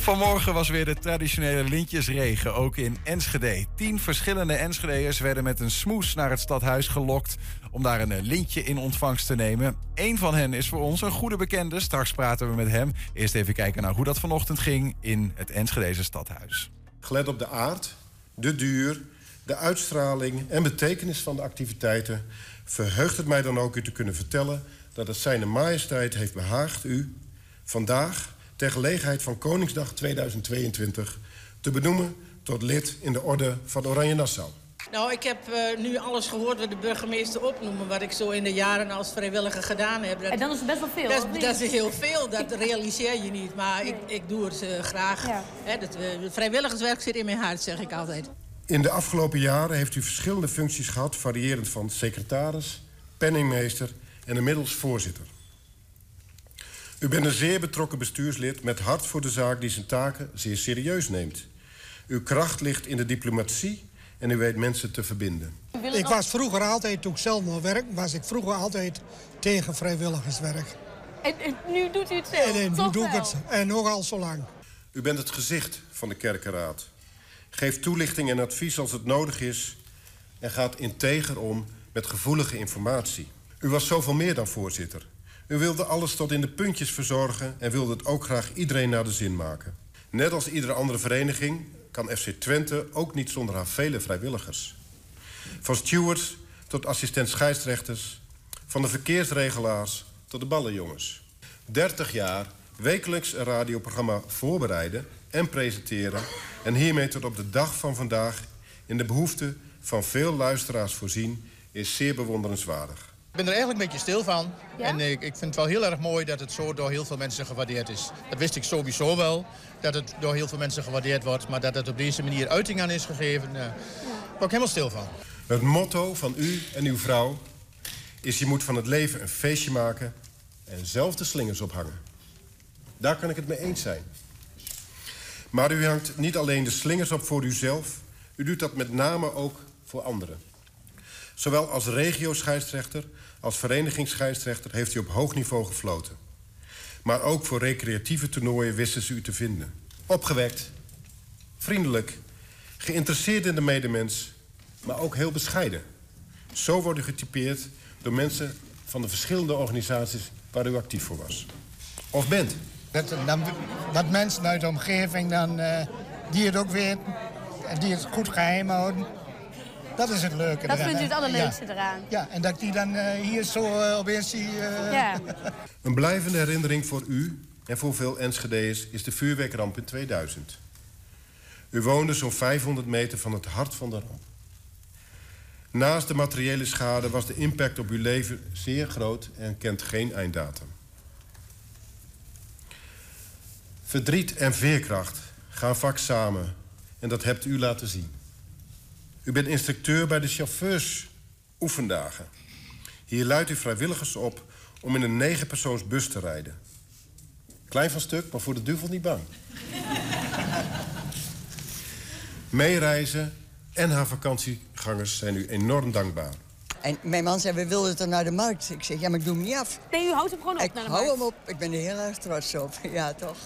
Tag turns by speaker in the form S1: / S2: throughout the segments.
S1: Vanmorgen was weer de traditionele lintjesregen, ook in Enschede. Tien verschillende Enschedeërs werden met een smoes naar het stadhuis gelokt... om daar een lintje in ontvangst te nemen. Eén van hen is voor ons een goede bekende. Straks praten we met hem. Eerst even kijken naar hoe dat vanochtend ging in het Enschedeze stadhuis.
S2: Gelet op de aard, de duur, de uitstraling en betekenis van de activiteiten... verheugt het mij dan ook u te kunnen vertellen... dat het zijne majesteit heeft behaagd u vandaag ter gelegenheid van Koningsdag 2022 te benoemen tot lid in de orde van Oranje Nassau.
S3: Nou, ik heb uh, nu alles gehoord wat de burgemeester opnoemen... wat ik zo in de jaren als vrijwilliger gedaan heb.
S4: Dat, en dan is het best wel veel,
S3: Dat, dat is heel veel, dat realiseer je niet. Maar nee. ik, ik doe het uh, graag. Ja. He, dat, uh, vrijwilligerswerk zit in mijn hart, zeg ik altijd.
S2: In de afgelopen jaren heeft u verschillende functies gehad... variërend van secretaris, penningmeester en inmiddels voorzitter. U bent een zeer betrokken bestuurslid met hart voor de zaak die zijn taken zeer serieus neemt. Uw kracht ligt in de diplomatie en u weet mensen te verbinden.
S5: Ik was vroeger altijd, toen ik zelf nog werk, was ik vroeger altijd tegen vrijwilligerswerk.
S4: En, en nu doet u het zelf?
S5: En, en nu doe ik het. En nogal zo lang.
S2: U bent het gezicht van de kerkenraad. Geeft toelichting en advies als het nodig is en gaat integer om met gevoelige informatie. U was zoveel meer dan voorzitter. U wilde alles tot in de puntjes verzorgen en wilde het ook graag iedereen naar de zin maken. Net als iedere andere vereniging kan FC Twente ook niet zonder haar vele vrijwilligers. Van stewards tot assistent scheidsrechters, van de verkeersregelaars tot de ballenjongens. 30 jaar wekelijks een radioprogramma voorbereiden en presenteren... en hiermee tot op de dag van vandaag in de behoefte van veel luisteraars voorzien... is zeer bewonderenswaardig.
S6: Ik ben er eigenlijk een beetje stil van. Ja? En ik, ik vind het wel heel erg mooi dat het zo door heel veel mensen gewaardeerd is. Dat wist ik sowieso wel, dat het door heel veel mensen gewaardeerd wordt. Maar dat het op deze manier uiting aan is gegeven, uh, ja. ben ik helemaal stil van.
S2: Het motto van u en uw vrouw is... je moet van het leven een feestje maken en zelf de slingers ophangen. Daar kan ik het mee eens zijn. Maar u hangt niet alleen de slingers op voor uzelf... u doet dat met name ook voor anderen. Zowel als regio-scheidsrechter als verenigingsscheidsrechter heeft u op hoog niveau gefloten. Maar ook voor recreatieve toernooien wisten ze u te vinden. Opgewekt, vriendelijk, geïnteresseerd in de medemens, maar ook heel bescheiden. Zo wordt u getypeerd door mensen van de verschillende organisaties waar u actief voor was. Of bent.
S5: Dat, dan, dat mensen uit de omgeving dan, uh, die het ook weten en die het goed geheim houden. Dat is het leuke
S4: Dat vindt u
S5: het
S4: allerleukste eraan?
S5: Ja, en dat ik die dan uh, hier zo uh, opeens zie... Uh... Ja.
S2: Een blijvende herinnering voor u en voor veel Enschede's is de vuurwerkramp in 2000. U woonde zo'n 500 meter van het hart van de ramp. Naast de materiële schade was de impact op uw leven zeer groot en kent geen einddatum. Verdriet en veerkracht gaan vaak samen en dat hebt u laten zien. U bent instructeur bij de chauffeursoefendagen. Hier luidt u vrijwilligers op om in een negenpersoonsbus te rijden. Klein van stuk, maar voor de duivel niet bang. Meereizen en haar vakantiegangers zijn u enorm dankbaar.
S7: En mijn man zei, we wilden het naar de markt. Ik zeg, ja, maar ik doe hem niet af.
S4: Nee, u houdt hem gewoon op
S7: ik
S4: naar de
S7: markt?
S4: Ik
S7: hou hem op. Ik ben er heel erg trots op. Ja, toch.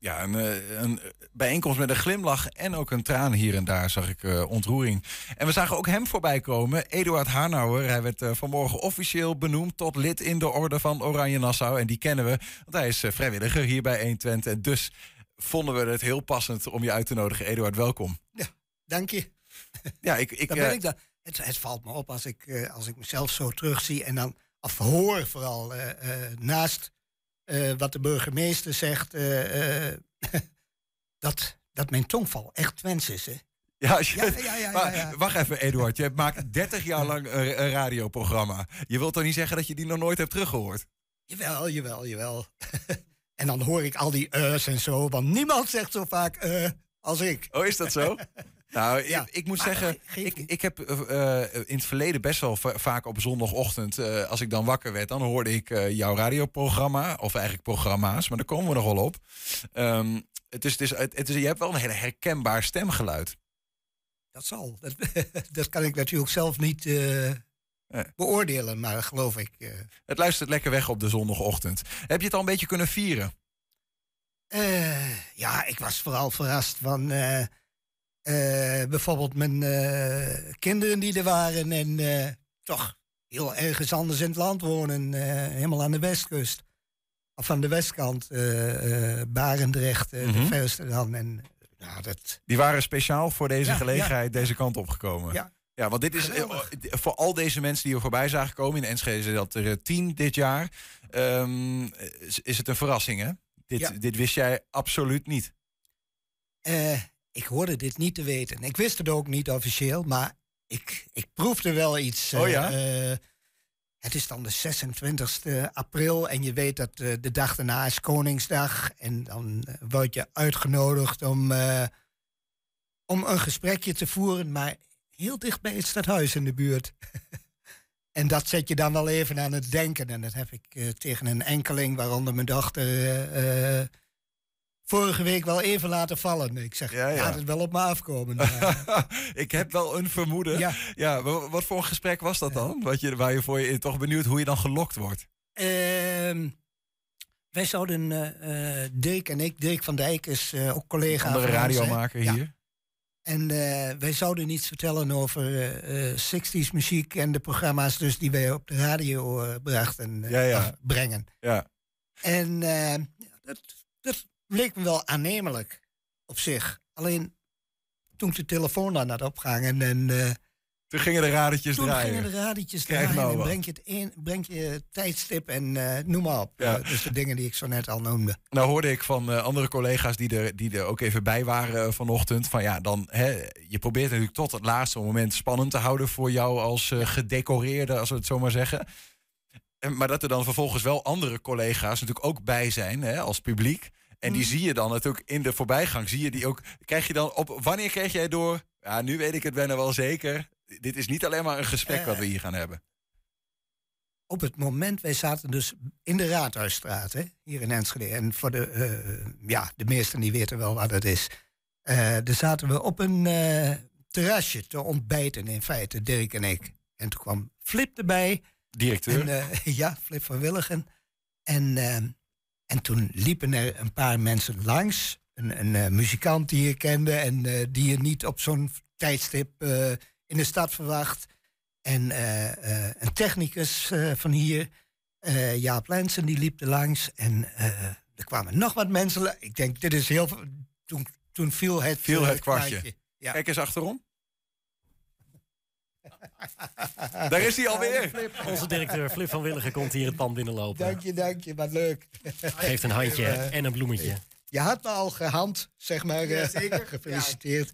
S1: Ja, een, eh, een, bijeenkomst met een glimlach en ook een traan hier en daar zag ik uh, ontroering. En we zagen ook hem voorbij komen, Eduard Hanauer. Hij werd uh, vanmorgen officieel benoemd tot lid in de orde van Oranje Nassau. En die kennen we, want hij is uh, vrijwilliger hier bij 120. Dus vonden we het heel passend om je uit te nodigen. Eduard, welkom.
S5: Ja, dank je.
S1: Ja, ik, ik,
S5: dan ben ik dan. Het, het, valt me op als ik, als ik mezelf zo terugzie en dan, of hoor vooral, naast uh, wat de burgemeester zegt, uh, dat, dat mijn tongval echt Twents is. Hè?
S1: Ja, je, ja, ja, ja, maar, wacht even, Eduard. Je maakt 30 jaar lang een, een, radioprogramma. Je wilt toch niet zeggen dat je die nog nooit hebt teruggehoord?
S5: Jawel, jawel, jawel. en dan hoor ik al die uh's en zo, want niemand zegt zo vaak uh als ik.
S1: Oh, is dat zo? Nou, ja, ik, ik, moet zeggen, ik, ik heb uh, in het verleden best wel vaak op zondagochtend, uh, als ik dan wakker werd, dan hoorde ik uh, jouw radioprogramma, of eigenlijk programma's, maar daar komen we nog wel op. Um, het is, het is, het is, je hebt wel een heel herkenbaar stemgeluid.
S5: Dat zal. Dat, dat kan ik natuurlijk zelf niet beoordelen, maar geloof ik.
S1: Het luistert lekker weg op de zondagochtend. Heb je het al een beetje kunnen vieren?
S5: ja, ik was vooral verrast van eh, eh, bijvoorbeeld mijn eh, kinderen die er waren en eh, toch heel ergens anders in het land wonen, eh, helemaal aan de westkust. Of aan de westkant, eh, eh, Barendrecht, eh, de
S1: Mhm.
S5: verste dan. En, ja, dat,
S1: Die waren speciaal voor deze
S5: Ja,
S1: gelegenheid deze kant opgekomen.
S5: Ja.
S1: Ja, want dit is eh,
S5: Geweldig.
S1: voor al deze mensen die er voorbij zagen komen. In Enschede zijn dat er eh, tien dit jaar. ehm, is, is het een verrassing, hè? Dit,
S5: Ja.
S1: dit wist jij absoluut niet.
S5: Eh, ik hoorde dit niet te weten. Ik wist het ook niet officieel, maar ik, ik proefde wel iets.
S1: Oh
S5: eh,
S1: ja?
S5: eh, het is dan de 26e april en je weet dat eh, de dag daarna is Koningsdag. En dan eh, word je uitgenodigd om, eh, om een gesprekje te voeren, maar heel dicht bij het stadhuis in de buurt. en dat zet je dan wel even aan het denken. En dat heb ik eh, tegen een enkeling, waaronder mijn dochter, eh, eh, vorige week wel even laten vallen. Ik zeg,
S1: Ja,
S5: het wel op me afkomen. Maar,
S1: ik heb wel een vermoeden. Ja.
S5: ja.
S1: wa- wat voor een gesprek was dat dan? Wat je, waar je voor je toch benieuwd hoe je dan gelokt wordt.
S5: Ehm, wij zouden, eh, Dirk en ik, Dirk van Dijk is eh, ook collega
S1: Andere
S5: van
S1: radiomaker hier.
S5: En wij zouden iets vertellen over eh, eh, 60s muziek en de programma's dus die wij op de radio brachten,
S1: Ja, ja.
S5: of brengen.
S1: Ja.
S5: En dat leek me wel aannemelijk op zich. Alleen toen de telefoon dan had opgehangen en eh,
S1: Toen gingen de radertjes
S5: toen
S1: draaien.
S5: gingen de radietjes
S1: Krijg
S5: draaien
S1: nou
S5: breng je, het een, breng je tijdstip en eh, noem maar op.
S1: Ja.
S5: Eh, dus de dingen die ik zo net al noemde.
S1: Nou hoorde ik van andere collega's die er, die er ook even bij waren vanochtend. Van ja, dan hè, je probeert natuurlijk tot het laatste moment spannend te houden voor jou als gedecoreerde, als we het zo maar zeggen. En, maar dat er dan vervolgens wel andere collega's natuurlijk ook bij zijn, hè, als publiek. En die zie je dan natuurlijk in de voorbijgang. Zie je die ook. Krijg je dan op. Wanneer kreeg jij door? Ja, nu weet ik het bijna wel zeker. Dit is niet alleen maar een gesprek wat we hier gaan hebben.
S5: op het moment, wij zaten dus in de Raadhuisstraat, hè, hier in Enschede. En voor de, eh, ja, de meesten die weten wel wat het is. Eh daar zaten we op een eh, terrasje te ontbijten, in feite, Dirk en ik. En toen kwam Flip erbij.
S1: Directeur.
S5: En, eh, ja, Flip van Willigen. En, eh, en toen liepen er een paar mensen langs. Een, een eh, muzikant die je kende en eh, die je niet op zo'n tijdstip eh, in de stad verwacht. En een technicus van hier, Jaap Lensen, die liep er langs. En er kwamen nog wat mensen. Ik denk, dit is heel... veel- Toen, toen viel het,
S1: Viel het kwartje.
S5: Ja.
S1: Kijk eens achterom. Daar is hij alweer.
S8: Onze directeur Flip van Willigen komt hier het pand binnenlopen.
S5: Dank je, dank je, wat leuk.
S8: Geeft een handje en een bloemetje.
S5: Je had me al gehand, zeg maar. eh, gefeliciteerd.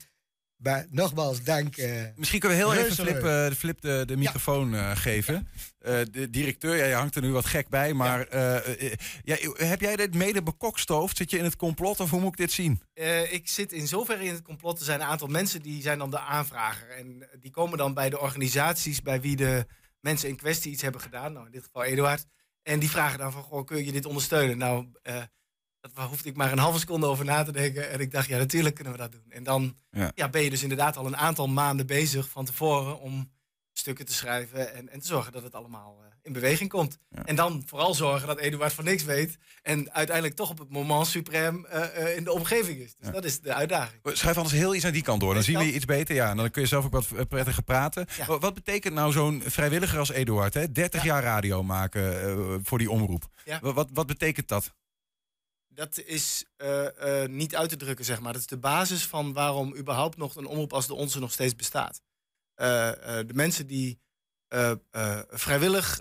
S5: Maar nogmaals, dank. eh,
S1: Misschien kunnen we heel even Flip, eh, Flip de, de microfoon eh, geven. Eh, de directeur, ja, je hangt er nu wat gek bij. Maar ja, heb jij dit mede bekokstoofd? Zit je in het complot of hoe moet ik dit zien?
S9: Eh, ik zit in zoverre in het complot. Er zijn een aantal mensen die zijn dan de aanvrager. En die komen dan bij de organisaties bij wie de mensen in kwestie iets hebben gedaan. Nou, in dit geval Eduard. En die vragen dan van, goh, kun je dit ondersteunen? Nou, eh daar hoefde ik maar een halve seconde over na te denken. En ik dacht, ja, natuurlijk kunnen we dat doen. En dan
S1: Ja.
S9: ja. ben je dus inderdaad al een aantal maanden bezig van tevoren... om stukken te schrijven en, en te zorgen dat het allemaal eh, in beweging komt. En dan vooral zorgen dat Eduard van niks weet... en uiteindelijk toch op het moment suprem eh, eh, in de omgeving is. Dus dat is de uitdaging.
S1: Schuif anders heel iets naar die kant door. Dan zien we je iets beter. Ja, en dan kun je zelf ook wat prettiger praten.
S9: Ja.
S1: Wat- betekent nou zo'n vrijwilliger als Eduard? Hè? 30 jaar radio maken voor die omroep. Wat, wat betekent dat?
S9: Dat is eh, eh, niet uit te drukken, zeg maar. Dat is de basis van waarom überhaupt nog een omroep als de onze nog steeds bestaat. Eh, de mensen die vrijwillig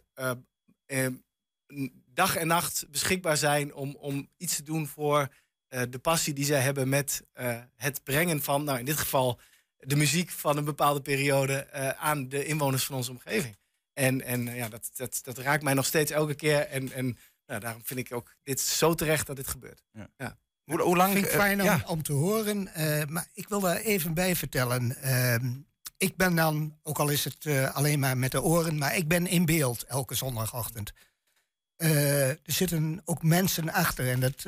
S9: dag en nacht beschikbaar zijn om, om iets te doen voor de passie die zij hebben met het brengen van, nou in dit geval, de muziek van een bepaalde periode aan de inwoners van onze omgeving. En, en ja, dat, dat, dat raakt mij nog steeds elke keer. En, en nou, daarom vind ik ook dit zo terecht dat dit gebeurt. Ja.
S1: Hoe, hoe lang?
S5: vind ik
S1: eh,
S5: fijn om,
S1: ja.
S5: om te horen. eh, maar ik wil daar even bij vertellen. Ehm, ik ben dan, ook al is het eh, alleen maar met de oren, maar ik ben in beeld elke zondagochtend. Eh, er zitten ook mensen achter, en dat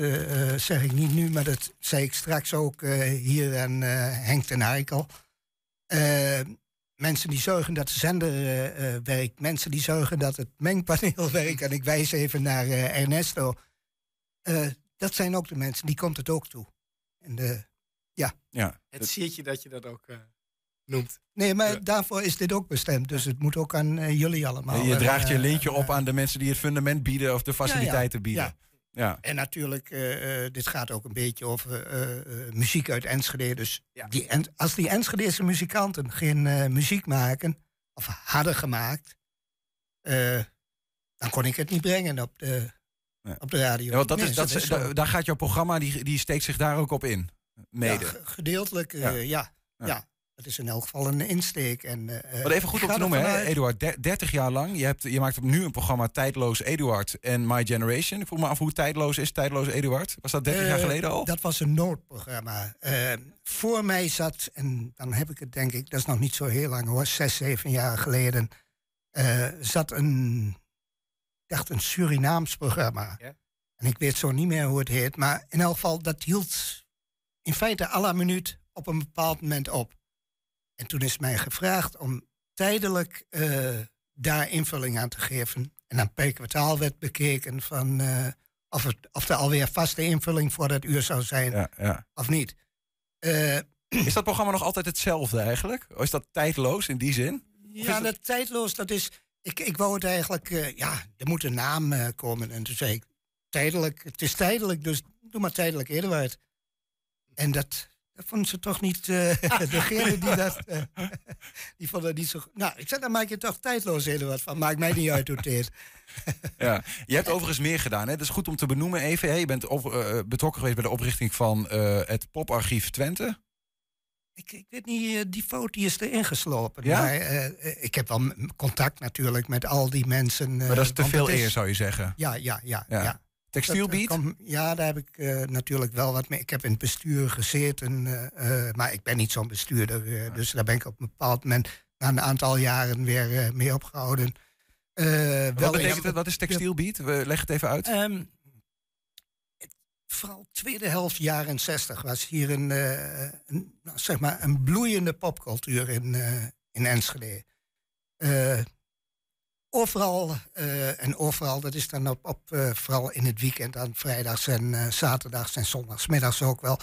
S5: zeg ik niet nu, maar dat zei ik straks ook eh, hier aan eh, Henk ten Heikel. Eh, mensen die zorgen dat de zender eh, eh, werkt, mensen die zorgen dat het mengpaneel werkt. En ik wijs even naar eh, Ernesto. Eh, dat zijn ook de mensen, die komt het ook toe. En de, ja.
S1: ja.
S9: Het siertje dat je dat ook eh, noemt.
S5: Nee, maar daarvoor is dit ook bestemd. Dus het moet ook aan eh, jullie allemaal.
S1: je
S5: eh,
S1: draagt je
S5: eh,
S1: lintje
S5: eh,
S1: op aan de mensen die het fundament bieden of de faciliteiten bieden.
S5: Ja. En natuurlijk, eh, eh, dit gaat ook een beetje over eh, eh, muziek uit Enschede. Dus die, En- als die Enschedese muzikanten geen eh, muziek maken, of hadden gemaakt, eh, dan kon ik het niet brengen op de, op de radio.
S1: Ja, want dat
S5: Nee,
S1: is, dat,
S5: is
S1: daar gaat jouw programma, die, die steekt zich daar ook op in. Mede.
S5: Ja, gedeeltelijk, eh,
S1: Ja.
S5: ja. Het is in elk geval een insteek. En, eh,
S1: Wat even goed
S5: ga
S1: te noemen, hè, Eduard. Der- 30 jaar lang. Je, hebt, je maakt op nu een programma Tijdloos Eduard en My Generation. Ik vroeg me af hoe tijdloos is Tijdloos Eduard. Was dat 30 jaar
S5: Eh,
S1: geleden al?
S5: Dat was een noodprogramma. Eh, voor mij zat, en dan heb ik het denk ik, dat is nog niet zo heel lang hoor, zes, zeven jaar geleden, eh, zat een, ik dacht een Surinaams programma. En ik weet zo niet meer hoe het heet, maar in elk geval, dat hield in feite à la minuut op een bepaald moment op. En toen is mij gevraagd om tijdelijk eh, daar invulling aan te geven. En dan per kwartaal werd bekeken van eh, of, het, of er alweer vaste invulling voor dat uur zou zijn
S1: Ja, ja.
S5: of niet. Eh,
S1: Is dat programma nog altijd hetzelfde eigenlijk? Of is dat tijdloos in die zin?
S5: ja, dat tijdloos, dat is. Ik, ik wou het eigenlijk. ja, er moet een naam komen. En toen zei ik: tijdelijk. Het is tijdelijk, dus doe maar tijdelijk Eduard. En dat, dat vonden ze toch niet. eh degene die dat. eh, die vonden dat niet zo. goed. Nou, ik zei: dan maak je toch tijdloos Eduard van. Maakt mij niet uit hoe het is.
S1: Ja. Je hebt overigens meer gedaan. Hè? Dat is goed om te benoemen even. Hè? Je bent op- eh, betrokken geweest bij de oprichting van eh, het Poparchief Twente.
S5: Ik, ik weet niet, die foto die is erin geslopen.
S1: Ja?
S5: Maar, ik heb wel contact natuurlijk met al die mensen.
S1: Maar dat is te veel eer, zou je zeggen.
S5: Ja, ja, ja.
S1: Ja.
S5: ja.
S1: Textielbeat?
S5: Eh, ja, daar heb ik eh, natuurlijk wel wat mee. Ik heb in het bestuur gezeten, eh, maar ik ben niet zo'n bestuurder. eh, Dus daar ben ik op een bepaald moment na een aantal jaren weer mee opgehouden. Eh,
S1: Wat betekent? Wat is textielbeat? We leggen het even uit.
S5: Het- vooral tweede helft jaren 60 was hier een, een, nou, zeg maar een bloeiende popcultuur in, in Enschede. Overal, eh, en overal, dat is dan op, op eh, vooral in het weekend, aan vrijdags en eh, zaterdags en zondagsmiddags ook wel.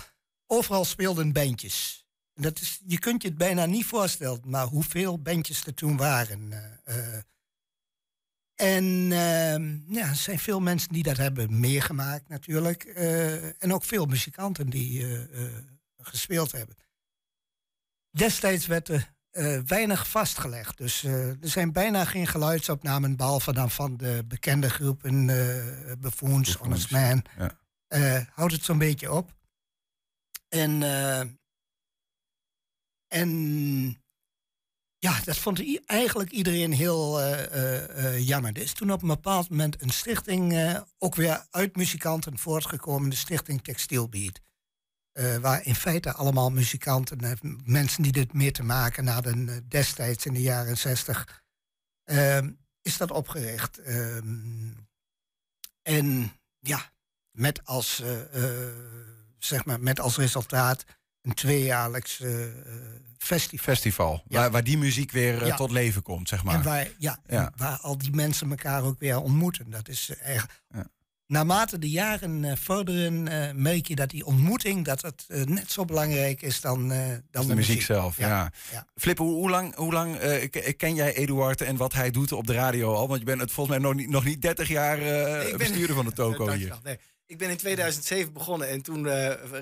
S5: Overal speelden bandjes. En Dat is, je kunt je het bijna niet voorstellen, maar hoeveel bandjes er toen waren. En ehm, ja, er zijn veel mensen die dat hebben meegemaakt natuurlijk. en ook veel muzikanten die gespeeld hebben. Destijds werd er eh, weinig vastgelegd. Dus eh, er zijn bijna geen geluidsopnamen... behalve dan van de bekende groepen uh, Buffoons, Honest Man.
S1: Ja.
S5: Eh, houdt het zo'n beetje op. En, eh, en ja, dat vond eigenlijk iedereen heel eh, eh, eh, jammer. Er is toen op een bepaald moment een stichting, eh, ook weer uit muzikanten voortgekomen, de stichting Textielbeat. Eh, waar in feite allemaal muzikanten, eh, mensen die dit meer te maken hadden eh, destijds in de jaren zestig, ehm, is dat opgericht. Ehm, en ja, met als, zeg maar, met als resultaat een tweejaarlijks festival.
S1: Festival.
S5: Ja.
S1: Waar, waar die muziek weer
S5: Ja.
S1: tot leven komt, zeg maar.
S5: En waar, ja,
S1: Ja.
S5: en waar al die mensen elkaar ook weer ontmoeten. Dat is echt. Naarmate de jaren eh, vorderen, eh, merk je dat die ontmoeting dat het, eh, net zo belangrijk is dan, dan
S1: de muziek zelf, ja.
S5: ja.
S1: Flip, hoe, hoe lang, hoe lang ken jij Eduard en wat hij doet op de radio al? Want je bent het volgens mij nog niet, nog niet 30 jaar
S9: ben-
S1: bestuurder van de toko hier.
S9: Dankjewel. Nee, ik ben in 2007 begonnen en toen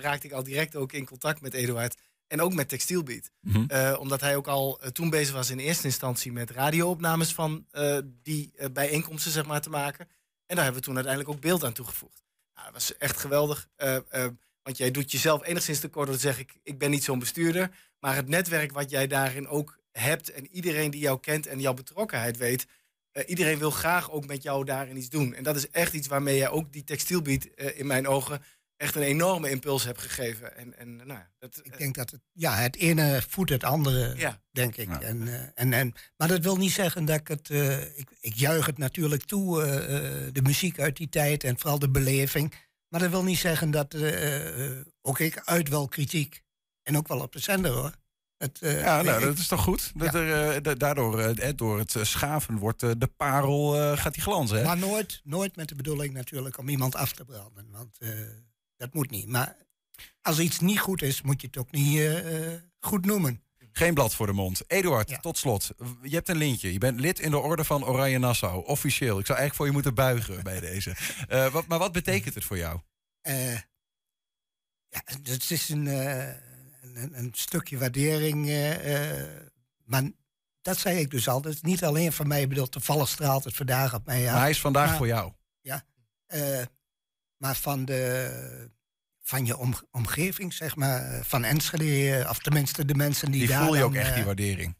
S9: raakte ik al direct ook in contact met Eduard. En ook met Textielbeat.
S1: Mhm.
S9: Omdat hij ook al toen bezig was in eerste instantie met radioopnames van eh, die bijeenkomsten zeg maar, te maken. En daar hebben we toen uiteindelijk ook beeld aan toegevoegd. Dat was echt geweldig. eh, eh, want jij doet jezelf enigszins tekort door te zeggen... Ik, ik ben niet zo'n bestuurder. Maar het netwerk wat jij daarin ook hebt... en iedereen die jou kent en jouw betrokkenheid weet... eh, iedereen wil graag ook met jou daarin iets doen. En dat is echt iets waarmee jij ook die textielbeat eh, in mijn ogen... echt een enorme impuls hebt gegeven. En, en nou, ja, dat,
S5: Ik denk dat het, ja, het ene voedt het andere,
S9: Ja.
S5: denk ik. En, eh, en, en, maar dat wil niet zeggen dat ik het. eh, ik, ik juich het natuurlijk toe, eh, eh, de muziek uit die tijd en vooral de beleving. Maar dat wil niet zeggen dat. eh, eh, ook ik uit wel kritiek. En ook wel op de zender hoor. Het, eh,
S1: Ja, nou,
S5: ik-
S1: dat is toch goed? Dat er, da- daardoor, door het schaven wordt de parel gaat die glanzen. Hè?
S5: Maar nooit, nooit met de bedoeling natuurlijk om iemand af te branden. Want eh, dat moet niet. Maar als iets niet goed is, moet je het ook niet eh, goed noemen.
S1: Geen blad voor de mond. Eduard, tot slot. Je hebt een lintje. Je bent lid in de orde van Oranje Nassau. Officieel. Ik zou eigenlijk voor je moeten buigen bij deze. Eh, wat, maar wat betekent het voor jou?
S5: Eh, ja, het is een, een, een stukje waardering. maar dat zei ik dus al. Dat is niet alleen van mij. Ik bedoel, toevallig straalt het vandaag op mij af.
S1: Maar hij is vandaag
S5: Maar-
S1: voor jou.
S5: Ja. Maar van, de, van je om- omgeving, zeg maar. eh, Van Enschede, eh, of tenminste de mensen die,
S1: Die
S5: daar
S1: voel je ook echt, die
S5: eh,
S1: waardering.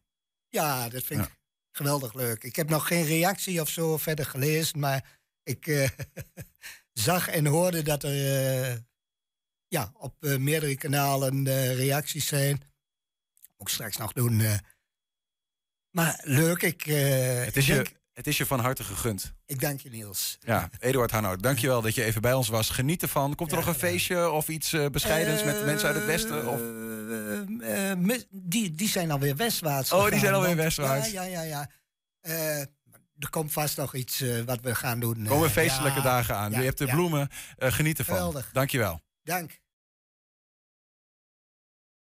S5: Ja, dat vind ik geweldig leuk. Ik heb nog geen reactie of zo verder gelezen, maar ik zag en hoorde dat er ja, op meerdere kanalen reacties zijn. Ik straks nog doen. Maar leuk, ik,
S1: Het is,
S5: denk,
S1: je, het is je van harte gegund.
S5: ik dank je Niels.
S1: Ja, Eduard Hannout, dankjewel dat je even bij ons was. Geniet ervan. Komt er nog een feestje of iets eh, bescheidens met mensen uit het westen? Of?
S5: Eh, eh, mis- die, die zijn alweer westwaarts.
S1: Oh, die zijn alweer
S5: want-
S1: westwaarts.
S5: Ja, ja, ja. ja. Eh, er komt vast nog iets eh, wat we gaan doen.
S1: Komen
S5: eh,
S1: feestelijke
S5: ja,
S1: dagen aan.
S5: ja,
S1: je hebt de
S5: ja.
S1: bloemen. Eh, geniet ervan.
S5: Geweldig.
S1: Dankjewel.
S5: Dank.